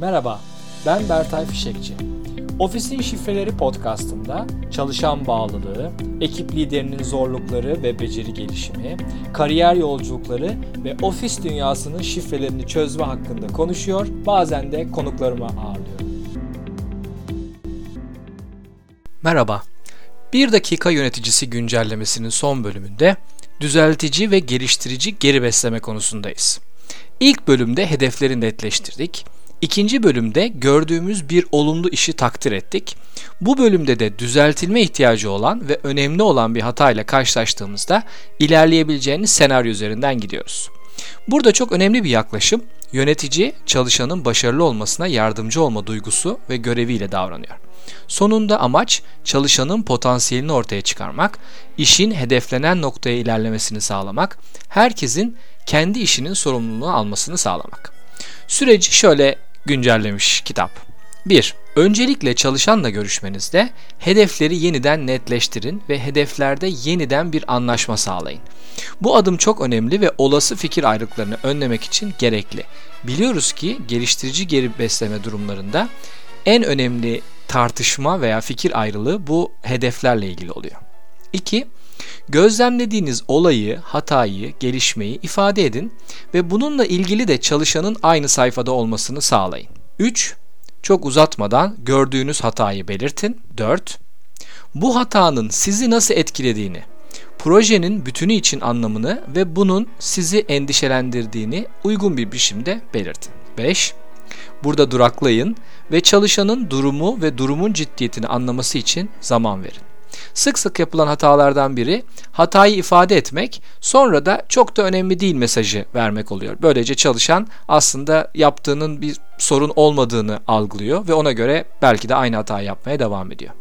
Merhaba, ben Bertay Fişekçi. Ofisin Şifreleri podcastında çalışan bağlılığı, ekip liderinin zorlukları ve beceri gelişimi, kariyer yolculukları ve ofis dünyasının şifrelerini çözme hakkında konuşuyor, bazen de konuklarımı ağırlıyorum. Merhaba, Bir dakika yöneticisi güncellemesinin son bölümünde düzeltici ve geliştirici geri besleme konusundayız. İlk bölümde hedefleri netleştirdik. İkinci bölümde gördüğümüz bir olumlu işi takdir ettik. Bu bölümde de düzeltilme ihtiyacı olan ve önemli olan bir hatayla karşılaştığımızda ilerleyebileceğiniz senaryo üzerinden gidiyoruz. Burada çok önemli bir yaklaşım, yönetici çalışanın başarılı olmasına yardımcı olma duygusu ve göreviyle davranıyor. Sonunda amaç çalışanın potansiyelini ortaya çıkarmak, işin hedeflenen noktaya ilerlemesini sağlamak, herkesin kendi işinin sorumluluğunu almasını sağlamak. Süreci şöyle güncellemiş kitap. 1. Öncelikle çalışanla görüşmenizde hedefleri yeniden netleştirin ve hedeflerde yeniden bir anlaşma sağlayın. Bu adım çok önemli ve olası fikir ayrılıklarını önlemek için gerekli. Biliyoruz ki geliştirici geri besleme durumlarında en önemli tartışma veya fikir ayrılığı bu hedeflerle ilgili oluyor. 2. Gözlemlediğiniz olayı, hatayı, gelişmeyi ifade edin ve bununla ilgili de çalışanın aynı sayfada olmasını sağlayın. 3. Çok uzatmadan gördüğünüz hatayı belirtin. 4. Bu hatanın sizi nasıl etkilediğini, projenin bütünü için anlamını ve bunun sizi endişelendirdiğini uygun bir biçimde belirtin. 5. Burada duraklayın ve çalışanın durumu ve durumun ciddiyetini anlaması için zaman verin. Sık sık yapılan hatalardan biri hatayı ifade etmek sonra da çok da önemli değil mesajı vermek oluyor. Böylece çalışan aslında yaptığının bir sorun olmadığını algılıyor ve ona göre belki de aynı hatayı yapmaya devam ediyor.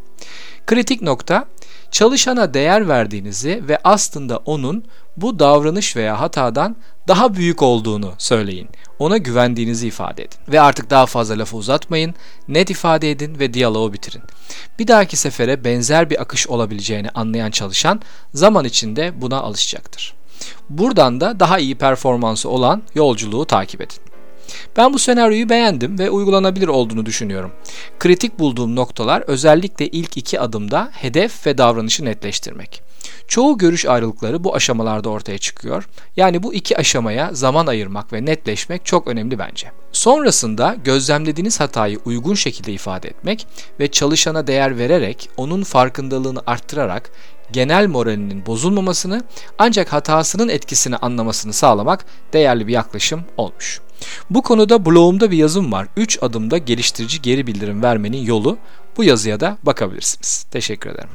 Kritik nokta çalışana değer verdiğinizi ve aslında onun bu davranış veya hatadan daha büyük olduğunu söyleyin. Ona güvendiğinizi ifade edin. Ve artık daha fazla lafı uzatmayın, net ifade edin ve diyaloğu bitirin. Bir dahaki sefere benzer bir akış olabileceğini anlayan çalışan zaman içinde buna alışacaktır. Buradan da daha iyi performansı olan yolculuğu takip edin. Ben bu senaryoyu beğendim ve uygulanabilir olduğunu düşünüyorum. Kritik bulduğum noktalar özellikle ilk iki adımda hedef ve davranışı netleştirmek. Çoğu görüş ayrılıkları bu aşamalarda ortaya çıkıyor. Yani bu iki aşamaya zaman ayırmak ve netleşmek çok önemli bence. Sonrasında gözlemlediğiniz hatayı uygun şekilde ifade etmek ve çalışana değer vererek onun farkındalığını arttırarak genel moralinin bozulmamasını ancak hatasının etkisini anlamasını sağlamak değerli bir yaklaşım olmuş. Bu konuda blogumda bir yazım var. 3 adımda geliştirici geri bildirim vermenin yolu. Bu yazıya da bakabilirsiniz. Teşekkür ederim.